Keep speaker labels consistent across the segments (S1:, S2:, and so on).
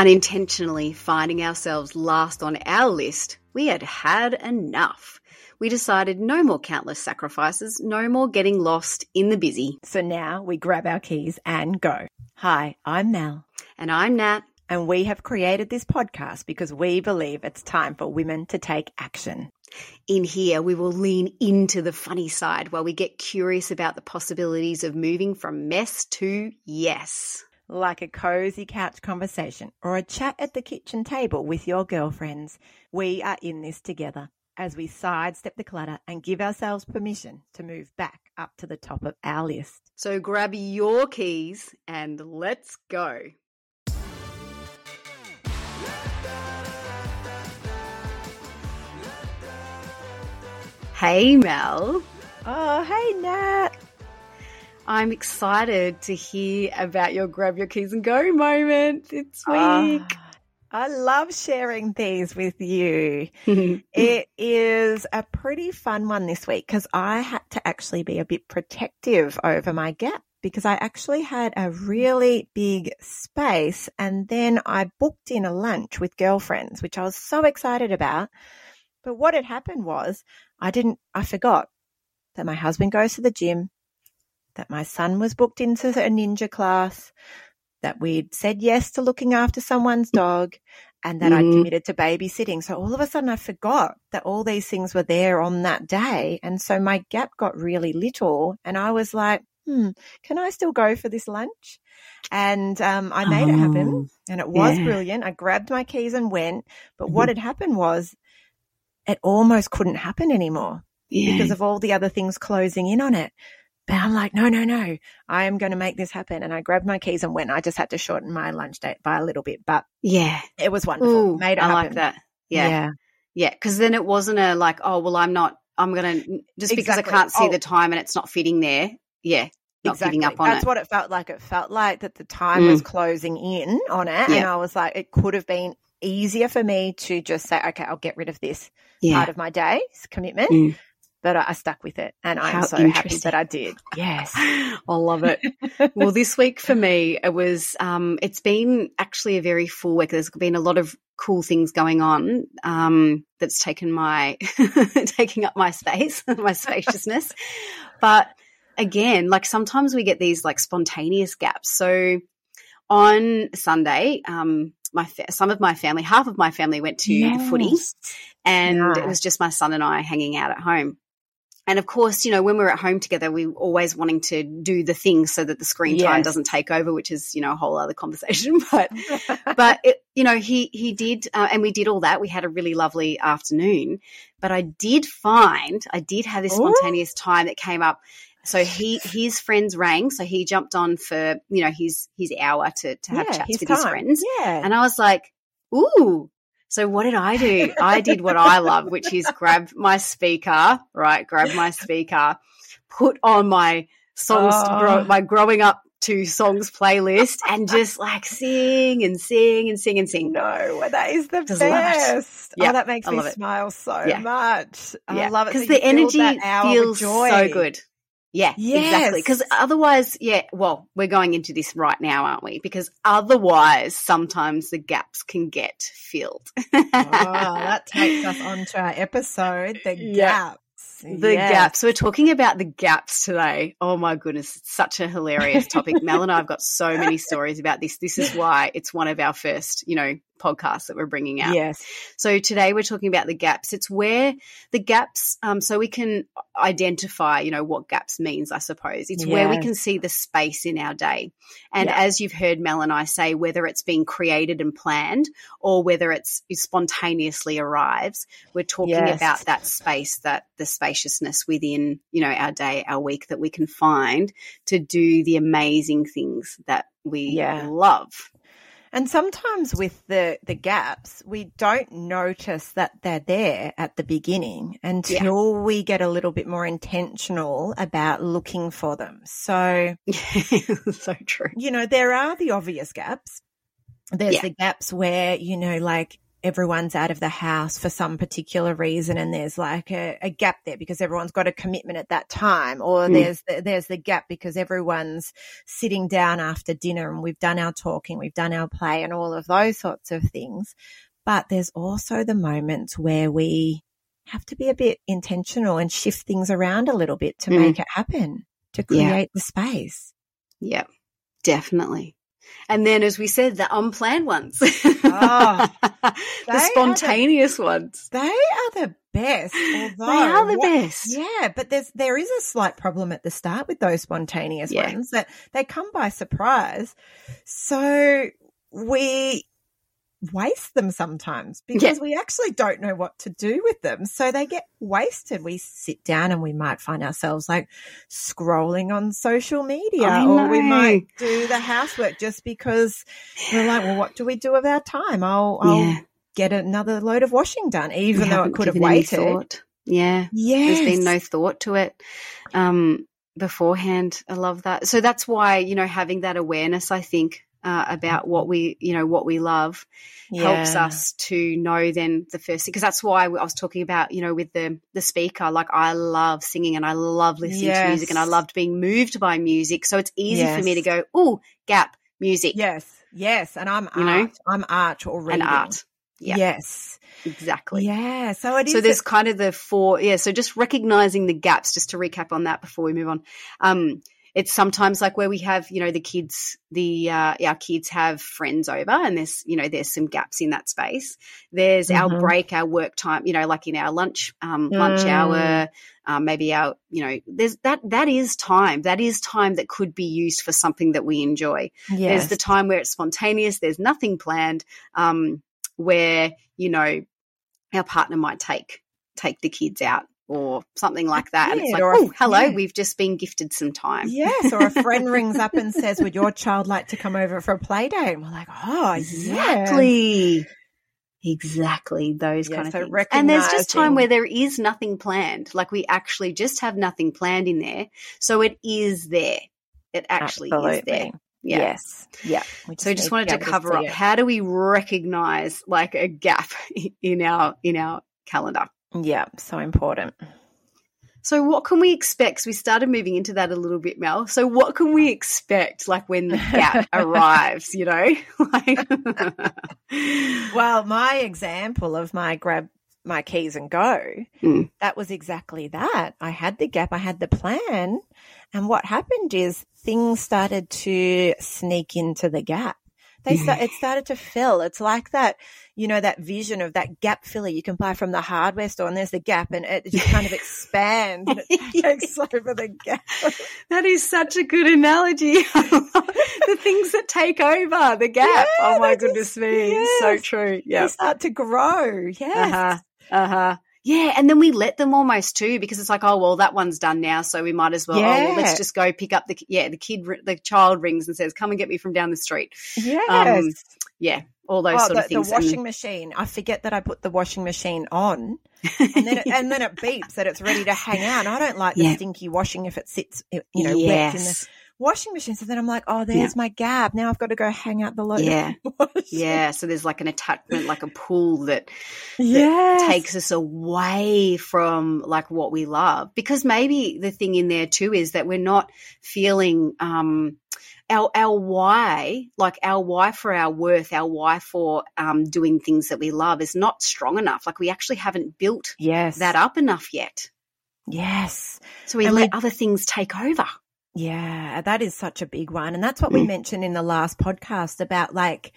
S1: Unintentionally finding ourselves last on our list, we had had enough. We decided no more countless sacrifices, no more getting lost in the busy.
S2: So now we grab our keys and go. Hi, I'm Mel.
S1: And I'm Nat.
S2: And we have created this podcast because we believe it's time for women to take action.
S1: In here, we will lean into the funny side while we get curious about the possibilities of moving from mess to yes.
S2: Like a cozy couch conversation or a chat at the kitchen table with your girlfriends, we are in this together as we sidestep the clutter and give ourselves permission to move back up to the top of our list.
S1: So grab your keys and let's go. Hey, Mel.
S2: Oh, hey, Nat.
S1: I'm excited to hear about your grab your keys and go moment this
S2: Ah,
S1: week.
S2: I love sharing these with you. it is a pretty fun one this week because I had to actually be a bit protective over my gap because I actually had a really big space and then I booked in a lunch with girlfriends, which I was so excited about. But what had happened was I didn't, I forgot that my husband goes to the gym, that my son was booked into a ninja class, that we'd said yes to looking after someone's dog, and that I'd
S1: Mhm.
S2: committed to babysitting. So all of a sudden I forgot that all these things were there on that day. And so my gap got really little. And I was like, hmm, can I still go for this lunch? And um, I made it happen.
S1: Oh,
S2: And it was
S1: yeah.
S2: brilliant. I grabbed my keys and went. But what had happened was it almost couldn't happen anymore
S1: yeah.
S2: because of all the other things closing in on it. But I'm like, no, no, no, I am going to make this happen. And I grabbed my keys and went. I just had to shorten my lunch date by a little bit, but
S1: yeah.
S2: it was wonderful.
S1: Ooh,
S2: Made it
S1: I
S2: happen.
S1: like that. Yeah. Yeah. Because then it wasn't a like, oh, well, I'm not, I'm going to, just because I can't see
S2: Oh.
S1: the time and it's not fitting there. Yeah. Not giving up on
S2: That's
S1: it.
S2: what it felt like. It felt like that the time was closing in on it. And I was like, it could have been easier for me to just say, okay, I'll get rid of this
S1: yeah.
S2: part of my day's commitment.
S1: Mm.
S2: But I I stuck with it. And I'm
S1: How
S2: so happy that I did. Yes.
S1: I love it. well, this week for me, it was, um, it's been actually a very full week. There's been a lot of cool things going on, um, that's taken my, taking up my space, my spaciousness. But again, like sometimes we get these like spontaneous gaps. So on Sunday, um, my fa- some of my family, half of my family went to the footy,
S2: Yes.
S1: and it was just my son and I hanging out at home. And of course, you know, when we're at home together, we're always wanting to do the things so that the screen time
S2: Yes.
S1: doesn't take over, which is, you know, a whole other conversation. But, but it, you know, he, he did, uh, and we did all that. We had a really lovely afternoon, but I did find, I did have this
S2: Ooh.
S1: spontaneous time that came up. So he, his friends rang. So he jumped on for, you know, his, his hour to, to have
S2: Yeah,
S1: chats with his friends.
S2: Yeah.
S1: And I was like, ooh. So what did I do? I did what I love, which is grab my speaker, right? Grab my speaker, put on my songs, to grow,
S2: Oh.
S1: my growing up to songs playlist and just like sing and sing and sing and sing.
S2: No, that is the
S1: Just
S2: best.
S1: Oh, yeah,
S2: oh, that makes me
S1: it.
S2: smile so
S1: Yeah.
S2: much. I love it
S1: Because the energy
S2: that hour with
S1: feels
S2: joy.
S1: so good. Yeah, exactly. Because otherwise, yeah, well, we're going into this right now, aren't we? Because otherwise, sometimes the gaps can get filled.
S2: oh, that takes us on to our episode, the
S1: Yeah.
S2: gaps.
S1: The
S2: Yes.
S1: gaps. We're talking about the gaps today. Oh my goodness. It's such a hilarious topic. Mel and I have got so many stories about this. This is why it's one of our first, you know, podcasts that we're bringing out.
S2: Yes.
S1: So today we're talking about the gaps. It's where the gaps, um, so we can identify, you know, what gaps means, I suppose. It's where we can see the space in our day. And
S2: Yeah.
S1: as you've heard Mel and I say, whether it's being created and planned or whether it's it spontaneously arrives, we're talking
S2: Yes.
S1: about that space, that the spaciousness within, you know, our day, our week that we can find to do the amazing things that we
S2: Yeah.
S1: love.
S2: And sometimes with the, the gaps, we don't notice that they're there at the beginning until we get a little bit more intentional about looking for them. So,
S1: so true.
S2: you know, there are the obvious gaps. There's
S1: Yeah.
S2: the gaps where, you know, like everyone's out of the house for some particular reason and there's like a, a gap there because everyone's got a commitment at that time or mm. there's the, there's the gap because everyone's sitting down after dinner and we've done our talking we've done our play and all of those sorts of things but there's also the moments where we have to be a bit intentional and shift things around a little bit to mm. make it happen to create yeah. the space
S1: yeah definitely and then, as we said, the unplanned ones, oh, the spontaneous
S2: the,
S1: ones.
S2: They are the best.
S1: Although, they are the what, best.
S2: Yeah, but there's there is a slight problem at the start with those spontaneous yeah. ones that they come by surprise. So we waste them sometimes because yeah. we actually don't know what to do with them. So they get wasted. We sit down and we might find ourselves like scrolling on social media or we might do the housework just because we're like, well, what do we do with our time? I'll, I'll yeah. get another load of washing done, even we though it could have waited.
S1: Yeah. Yeah. There's been no thought to it. Um, beforehand. I love that. So that's why, you know, having that awareness, I think, uh, about what we, you know, what we love yeah. helps us to know then the first thing. Because that's why I was talking about, you know, with the the speaker. Like I love singing and I love listening yes. to music and I loved being moved by music. So it's easy yes. for me to go, oh, gap music.
S2: Yes, yes, and I'm you art. Know? I'm art already.
S1: And art.
S2: Yep. Yes.
S1: Exactly.
S2: Yeah. So it is.
S1: So there's a- kind of the four. Yeah. So just recognizing the gaps, just to recap on that before we move on. Um, it's sometimes like where we have you know the kids the uh, our kids have friends over and there's you know there's some gaps in that space there's mm-hmm. our break our work time you know like in our lunch um, lunch mm. hour um, maybe our you know there's that that is time that is time that could be used for something that we enjoy yes. there's the time where it's spontaneous there's nothing planned um, where you know our partner might take take the kids out or something like that. And it's like, oh, hello, yeah. we've just been gifted some time.
S2: Yes. Or a friend rings up and says, would your child like to come over for a play date? And we're like, oh,
S1: exactly. Yeah. Exactly those yeah, kind of so things. And there's just time where there is nothing planned. Like we actually just have nothing planned in there. So it is there. It actually Absolutely. is there.
S2: Yeah. Yes. Yeah.
S1: Just so I just wanted to cover up how do we recognize like a gap in our in our calendar?
S2: Yeah, so important.
S1: So what can we expect? So we started moving into that a little bit, Mel. So what can we expect like when the gap arrives, you know? like
S2: Well, my example of my grab my keys and go, mm. that was exactly that. I had the gap, I had the plan, and what happened is things started to sneak into the gap they start, it started to fill. It's like that, you know, that vision of that gap filler you can buy from the hardware store and there's the gap and it just kind of expands and it takes over the gap.
S1: That is such a good analogy. the things that take over the gap. Yeah, oh my goodness just, me. Yes. So true. Yeah.
S2: They start to grow. Yes.
S1: Uh-huh. Uh-huh. Yeah, and then we let them almost too because it's like, oh well, that one's done now, so we might as well. Yeah. Oh, well, let's just go pick up the yeah. The kid, the child rings and says, "Come and get me from down the street."
S2: Yes. Um,
S1: yeah, all those oh, sort
S2: the,
S1: of things.
S2: The washing and, machine. I forget that I put the washing machine on, and then it, and then it beeps that it's ready to hang out. I don't like the yeah. stinky washing if it sits, you know, yes. wet in the washing machine. So then I'm like, oh, there's yeah. my gap. Now I've got to go hang out the load.
S1: Yeah. yeah. So there's like an attachment, like a pull that, that yes. takes us away from like what we love. Because maybe the thing in there too is that we're not feeling, um, our our why, like our why for our worth, our why for um, doing things that we love, is not strong enough. Like we actually haven't built
S2: yes.
S1: that up enough yet.
S2: Yes.
S1: So we and let we, other things take over.
S2: Yeah, that is such a big one. And that's what we mm. mentioned in the last podcast about like,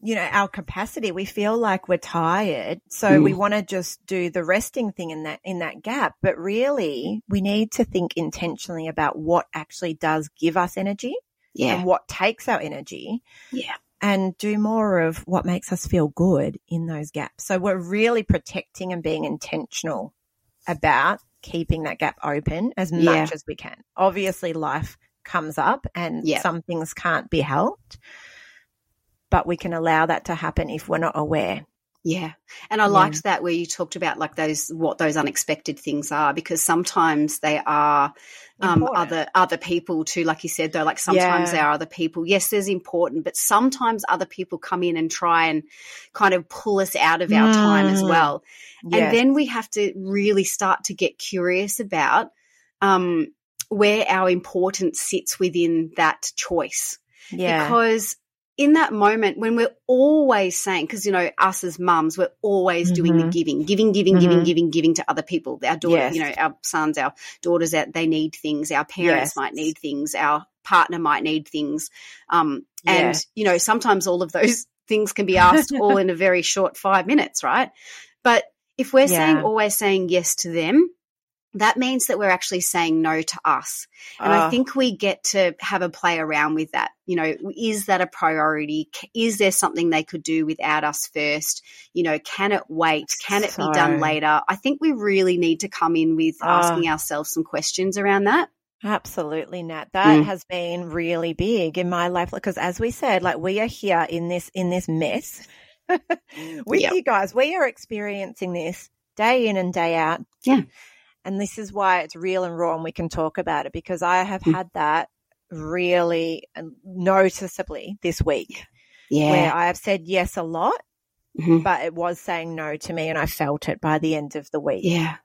S2: you know, our capacity. We feel like we're tired. So mm. we want to just do the resting thing in that, in that gap. But really we need to think intentionally about what actually does give us energy.
S1: Yeah.
S2: And what takes our energy.
S1: Yeah.
S2: And do more of what makes us feel good in those gaps. So we're really protecting and being intentional about keeping that gap open as much yeah. as we can. Obviously, life comes up and yeah. some things can't be helped, but we can allow that to happen if we're not aware
S1: Yeah. And I
S2: Yeah.
S1: liked that where you talked about like those what those unexpected things are because sometimes they are um other other people too like you said though like sometimes
S2: Yeah.
S1: they are other people. Yes, there's important, but sometimes other people come in and try and kind of pull us out of our time as
S2: Mm.
S1: well. And then we have to really start to get curious about um where our importance sits within that choice
S2: yeah.
S1: because in that moment when we're always saying because you know us as mums we're always doing the
S2: Mhm.
S1: giving giving giving giving
S2: Mhm.
S1: giving giving to other people our daughter
S2: Yes.
S1: you know our sons our daughters that they need things our parents
S2: Yes.
S1: might need things our partner might need things um and
S2: Yeah.
S1: you know sometimes all of those things can be asked all in a very short 5 minutes right but if we're saying always saying yes to them that means that we're actually saying no to us and I
S2: Oh,
S1: think we get to have a play around with that. You know, is that a priority? Is there something they could do without us first? You know, can it wait? Can it be done later? I think we really need to come in with
S2: Oh.
S1: asking ourselves some questions around that.
S2: Absolutely, Nat. That
S1: Mm.
S2: has been really big in my life because, as we said, like we are here in this in this mess with
S1: Yep.
S2: you guys. We are experiencing this day in and day out.
S1: Yeah.
S2: And this is why it's real and raw, and we can talk about it because I have
S1: Mm.
S2: had that really um, noticeably this week,
S1: Yeah.
S2: where I have said yes a lot,
S1: Mhm.
S2: but it was saying no to me, and I felt it by the end of the week.
S1: Yeah.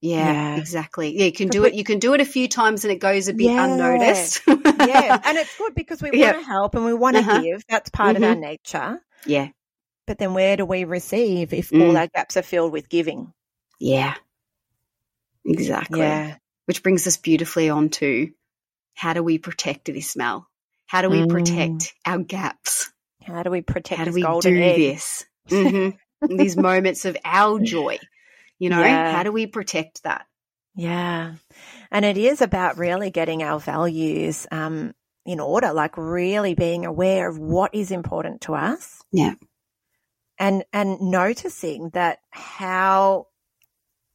S1: Yeah,
S2: Yeah.
S1: exactly. Yeah, you can do it. You can do it a few times and it goes a bit
S2: Yeah.
S1: unnoticed.
S2: yeah, and it's good because we want to help and we want to
S1: Uh-huh.
S2: give. That's part of our nature.
S1: yeah.
S2: But then where do we receive if all
S1: Mm.
S2: our gaps are filled with giving?
S1: Yeah. Exactly. Yeah. Which brings us beautifully on to how do we protect this Mel? How do we
S2: Mm.
S1: protect our gaps?
S2: How do we protect
S1: How do
S2: this
S1: we
S2: golden
S1: do
S2: egg?
S1: this? hmm These moments of our joy, you know,
S2: Yeah.
S1: how do we protect that?
S2: Yeah. And it is about really getting our values um, in order, like really being aware of what is important to us.
S1: Yeah.
S2: And and noticing that how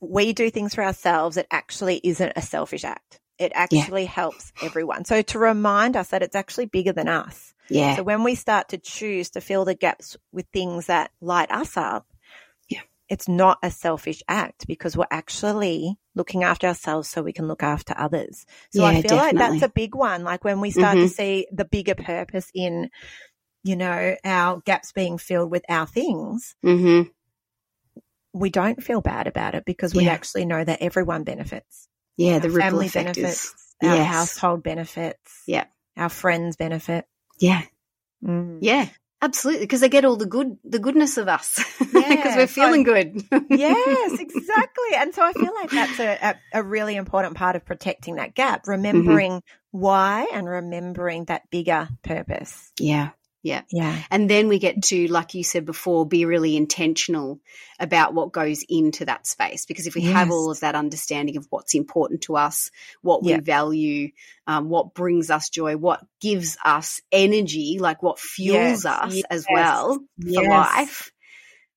S2: we do things for ourselves, it actually isn't a selfish act. It actually helps everyone. So to remind us that it's actually bigger than us.
S1: Yeah.
S2: So when we start to choose to fill the gaps with things that light us up,
S1: Yeah.
S2: it's not a selfish act because we're actually looking after ourselves so we can look after others. So I
S1: Yeah,
S2: feel like that's a big one. Like when we start to
S1: Mhm.
S2: see the bigger purpose in, you know, our gaps being filled with our things,
S1: hmm
S2: we don't feel bad about it because we
S1: Yeah.
S2: actually know that everyone benefits.
S1: Yeah.
S2: Our
S1: The ripple
S2: family
S1: effect
S2: benefits,
S1: is.
S2: our
S1: Yes.
S2: household benefits,
S1: Yeah.
S2: our friends benefit.
S1: Yeah.
S2: Mm.
S1: Yeah. Absolutely. Because they get all the good, the goodness of us. Because
S2: Yeah,
S1: we're
S2: so-
S1: feeling good.
S2: yes, exactly. And so I feel like that's a, a, a really important part of protecting that gap, remembering why and remembering that bigger purpose.
S1: yeah.
S2: Yeah. Yeah.
S1: And then we get to, like you said before, be really intentional about what goes into that space. Because if we have all of that understanding of what's important to us, what
S2: Yeah.
S1: we value, um, what brings us joy, what gives us energy, like what fuels
S2: Yes,
S1: us as
S2: yes,
S1: well for life.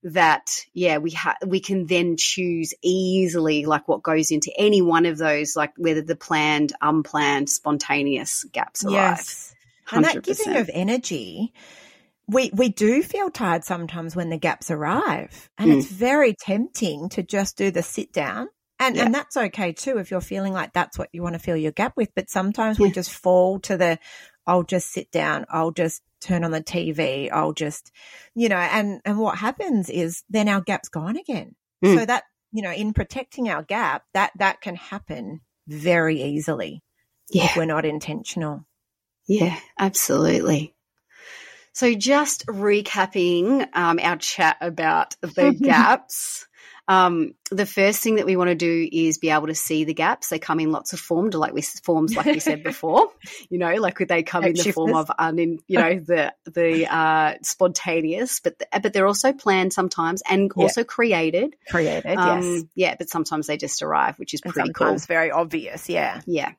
S1: That yeah, we ha- we can then choose easily like what goes into any one of those, like whether the planned, unplanned, spontaneous gaps.
S2: Yes. And that giving of energy, we we do feel tired sometimes when the gaps arrive. And
S1: Mm.
S2: it's very tempting to just do the sit down. And
S1: Yeah.
S2: and that's okay too if you're feeling like that's what you want to fill your gap with. But sometimes we just fall to the I'll just sit down, I'll just turn on the TV, I'll just you know, and and what happens is then our gap's gone again.
S1: Mm.
S2: So that, you know, in protecting our gap, that that can happen very easily
S1: yeah.
S2: if we're not intentional.
S1: Yeah, absolutely. So, just recapping um, our chat about the gaps. Um, the first thing that we want to do is be able to see the gaps. They come in lots of forms, like we forms, like we said before. You know, like they come in the form of un, you know, the the uh, spontaneous, but but they're also planned sometimes and
S2: Yeah.
S1: also created.
S2: Created,
S1: Um,
S2: yes.
S1: yeah, but sometimes they just arrive, which is
S2: And
S1: pretty cool.
S2: sometimes very obvious, yeah.
S1: Yeah.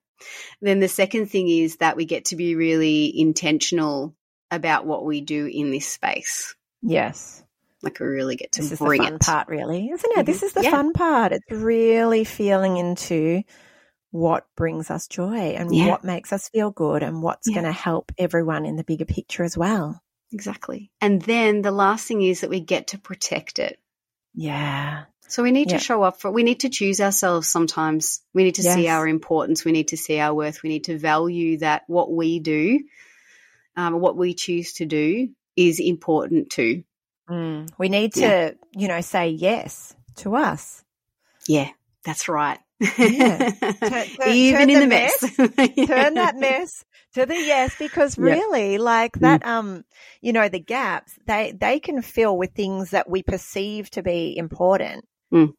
S1: Then the second thing is that we get to be really intentional about what we do in this space.
S2: Yes.
S1: Like we really get to
S2: This is the fun
S1: it.
S2: part, really, isn't it? This
S1: Mhm.
S2: is the
S1: Yeah.
S2: fun part. It's really feeling into what brings us joy and
S1: Yeah.
S2: what makes us feel good and what's
S1: Yeah.
S2: going to help everyone in the bigger picture as well.
S1: Exactly. And then the last thing is that we get to protect it.
S2: Yeah.
S1: So we need
S2: Yeah.
S1: to show up for we need to choose ourselves sometimes. We need to see our importance. We need to see our worth. We need to value that what we do, um, what we choose to do is important too.
S2: Mm. We need to,
S1: Yeah.
S2: you know, say yes to us.
S1: Yeah, that's right.
S2: Yeah. Turn- turn-
S1: Even
S2: turn
S1: in
S2: the
S1: the mess.
S2: Turn that mess to the yes because
S1: Yeah.
S2: really like that um you know the gaps they they can fill with things that we perceive to be important
S1: Mm.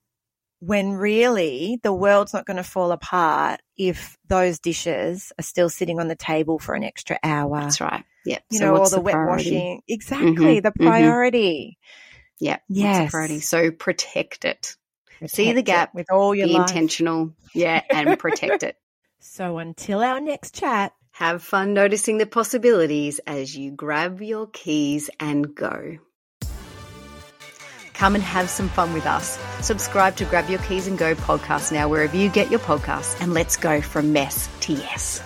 S2: when really the world's not going to fall apart if those dishes are still sitting on the table for an extra hour
S1: That's right. Yeah.
S2: you
S1: So
S2: know, all
S1: what's
S2: the, wet
S1: priority?
S2: washing. Exactly, the
S1: mhm.
S2: priority.
S1: Yeah. What's the
S2: Yes.
S1: priority? So protect it. See the gap,
S2: with all your
S1: Be
S2: life.
S1: intentional. Yeah. And protect it.
S2: So until our next chat,
S1: Have fun noticing the possibilities as you grab your keys and go.
S2: come and have some fun with us. Subscribe to Grab Your Keys and Go podcast now wherever you get your podcasts, and let's go from mess to yes.